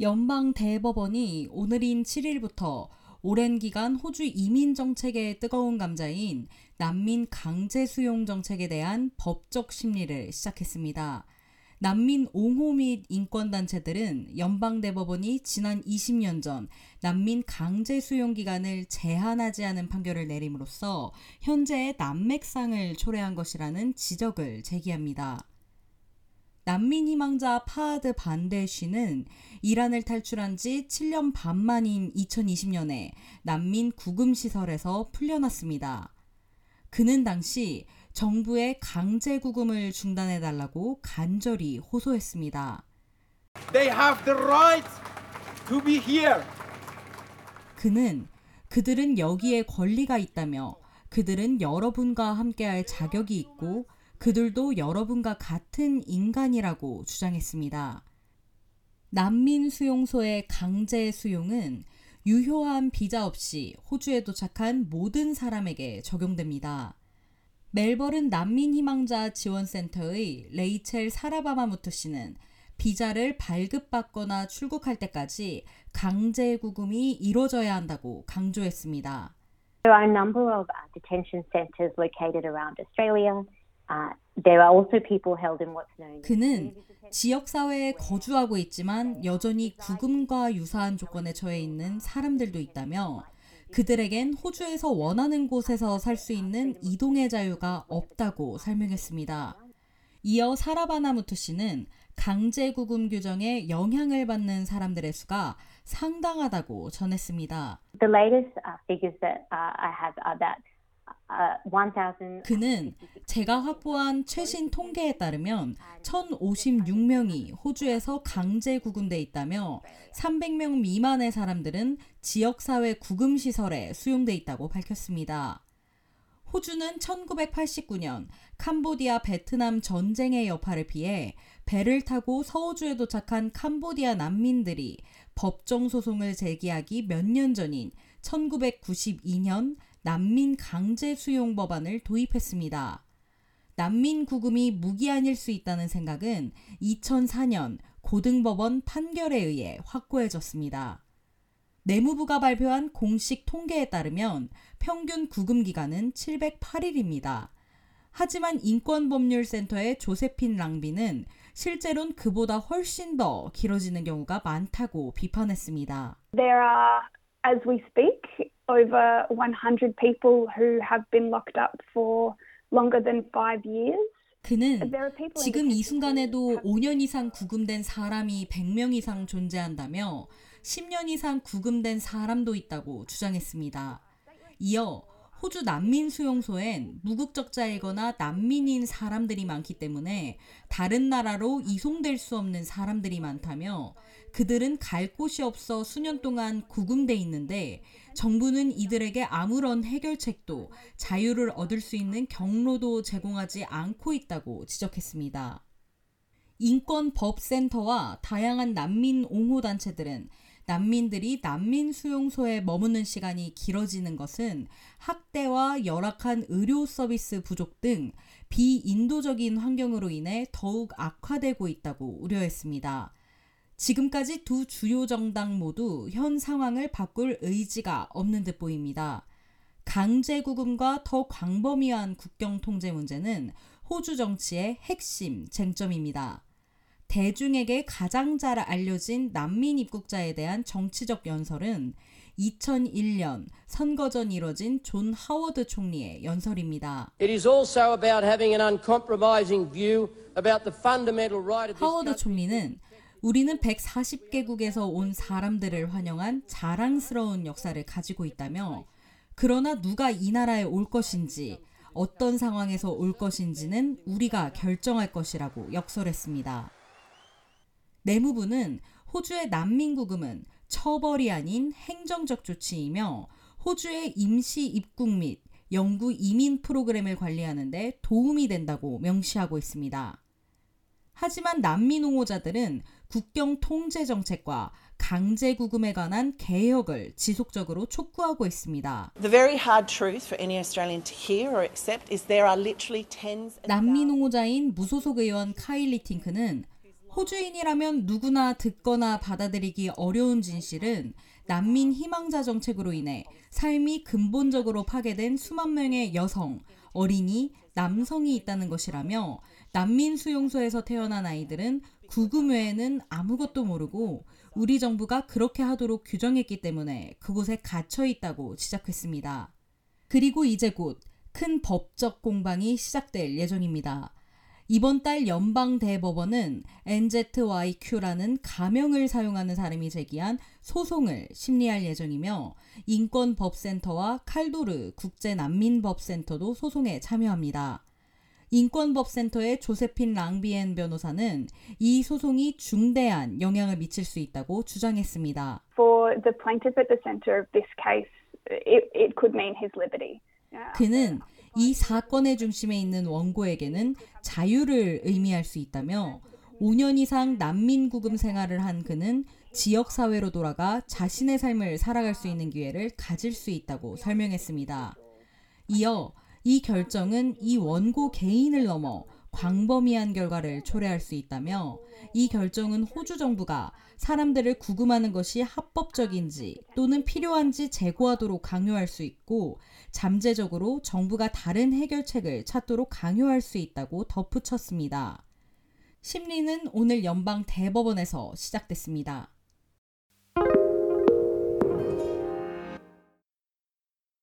연방 대법원이 오늘인 7일부터 오랜 기간 호주 이민 정책의 뜨거운 감자인 난민 강제 수용 정책에 대한 법적 심리를 시작했습니다. 난민 옹호 및 인권단체들은 연방대법원이 지난 20년 전 난민 강제 수용 기간을 제한하지 않은 판결을 내림으로써 현재의 난맥상을 초래한 것이라는 지적을 제기합니다. 난민 희망자 파하드 반데 씨는 이란을 탈출한 지 7년 반 만인 2020년에 난민 구금 시설에서 풀려났습니다. 그는 당시 정부의 강제 구금을 중단해 달라고 간절히 호소했습니다. They have the right to be here. 그는 그들은 여기에 권리가 있다며 그들은 여러분과 함께할 자격이 있고 그들도 여러분과 같은 인간이라고 주장했습니다. 난민 수용소의 강제 수용은 유효한 비자 없이 호주에 도착한 모든 사람에게 적용됩니다. 멜버른 난민 희망자 지원센터의 레이첼 사라바마무트 씨는 비자를 발급받거나 출국할 때까지 강제 구금이 이루어져야 한다고 강조했습니다. There are a number of uh, detention centres located around Australia. There are also people held in what's known as 그는 지역 사회에 거주하고 있지만 여전히 구금과 유사한 조건에 처해 있는 사람들도 있다며 그들에겐 호주에서 원하는 곳에서 살 수 있는 이동의 자유가 없다고 설명했습니다. 이어 사라바나무트 씨는 강제 구금 규정에 영향을 받는 사람들의 수가 상당하다고 전했습니다. the latest uh, figures that uh, I have are that 1,000. 그는 제가 확보한 최신 통계에 따르면 1,056명이 호주에서 강제 구금돼 있다며 300명 미만의 사람들은 지역사회 구금 시설에 수용돼 있다고 밝혔습니다. 호주는 1989년 캄보디아 베트남 전쟁의 여파를 피해 배를 타고 서호주에 도착한 캄보디아 난민들이 법정 소송을 제기하기 몇 년 전인 1992년 난민 강제 수용 법안을 도입했습니다. 난민 구금이 무기한일 수 있다는 생각은 2004년 고등법원 판결에 의해 확고해졌습니다. 내무부가 발표한 공식 통계에 따르면 평균 구금 기간은 708일입니다. 하지만 인권법률센터의 조세핀 랑비는 실제론 그보다 훨씬 더 길어지는 경우가 많다고 비판했습니다. There are, as we speak, over 100 people who have been locked up for longer than five years. 그는 There are people in 지금 이 순간에도 who have 5년 이상 구금된 사람이 100명 이상 존재한다며 10년 이상 구금된 사람도 있다고 주장했습니다. 이어 호주 난민 수용소엔 무국적자이거나 난민인 사람들이 많기 때문에 다른 나라로 이송될 수 없는 사람들이 많다며 그들은 갈 곳이 없어 수년 동안 구금돼 있는데 정부는 이들에게 아무런 해결책도 자유를 얻을 수 있는 경로도 제공하지 않고 있다고 지적했습니다. 인권법센터와 다양한 난민 옹호 단체들은 난민들이 난민 수용소에 머무는 시간이 길어지는 것은 학대와 열악한 의료 서비스 부족 등 비인도적인 환경으로 인해 더욱 악화되고 있다고 우려했습니다. 지금까지 두 주요 정당 모두 현 상황을 바꿀 의지가 없는 듯 보입니다. 강제 구금과 더 광범위한 국경 통제 문제는 호주 정치의 핵심 쟁점입니다. 대중에게 가장 잘 알려진 난민 입국자에 대한 정치적 연설은 2001년 선거 전 이뤄진 존 하워드 총리의 연설입니다. 하워드. 총리는 우리는 140개국에서 온 사람들을 환영한 자랑스러운 역사를 가지고 있다며 그러나 누가 이 나라에 올 것인지 어떤 상황에서 올 것인지는 우리가 결정할 것이라고 역설했습니다. 내무부는 호주의 난민 구금은 처벌이 아닌 행정적 조치이며 호주의 임시 입국 및 영구 이민 프로그램을 관리하는 데 도움이 된다고 명시하고 있습니다. 하지만 난민 옹호자들은 국경 통제 정책과 강제 구금에 관한 개혁을 지속적으로 촉구하고 있습니다. The very hard truth for any Australian to hear or accept is there are literally tens and 난민 옹호자인 무소속 의원 카일리 팅크는 호주인이라면 누구나 듣거나 받아들이기 어려운 진실은 난민 희망자 정책으로 인해 삶이 근본적으로 파괴된 수만 명의 여성, 어린이, 남성이 있다는 것이라며 난민 수용소에서 태어난 아이들은 구금 외에는 아무것도 모르고 우리 정부가 그렇게 하도록 규정했기 때문에 그곳에 갇혀 있다고 지적했습니다. 그리고 이제 곧 큰 법적 공방이 시작될 예정입니다. 이번 달 연방 대법원은 NZYQ라는 가명을 사용하는 사람이 제기한 소송을 심리할 예정이며 인권법센터와 칼도르 국제난민법센터도 소송에 참여합니다. 인권법센터의 조세핀 랑비엔 변호사는 이 소송이 중대한 영향을 미칠 수 있다고 주장했습니다. For the plaintiff at the centre of this case, it, it could mean his liberty. 그는 이 사건의 중심에 있는 원고에게는 자유를 의미할 수 있다며 5년 이상 난민 구금 생활을 한 그는 지역 사회로 돌아가 자신의 삶을 살아갈 수 있는 기회를 가질 수 있다고 설명했습니다. 이어 이 결정은 이 원고 개인을 넘어 광범위한 결과를 초래할 수 있다며 이 결정은 호주 정부가 사람들을 구금하는 것이 합법적인지 또는 필요한지 재고하도록 강요할 수 있고 잠재적으로 정부가 다른 해결책을 찾도록 강요할 수 있다고 덧붙였습니다. 심리는 오늘 연방 대법원에서 시작됐습니다.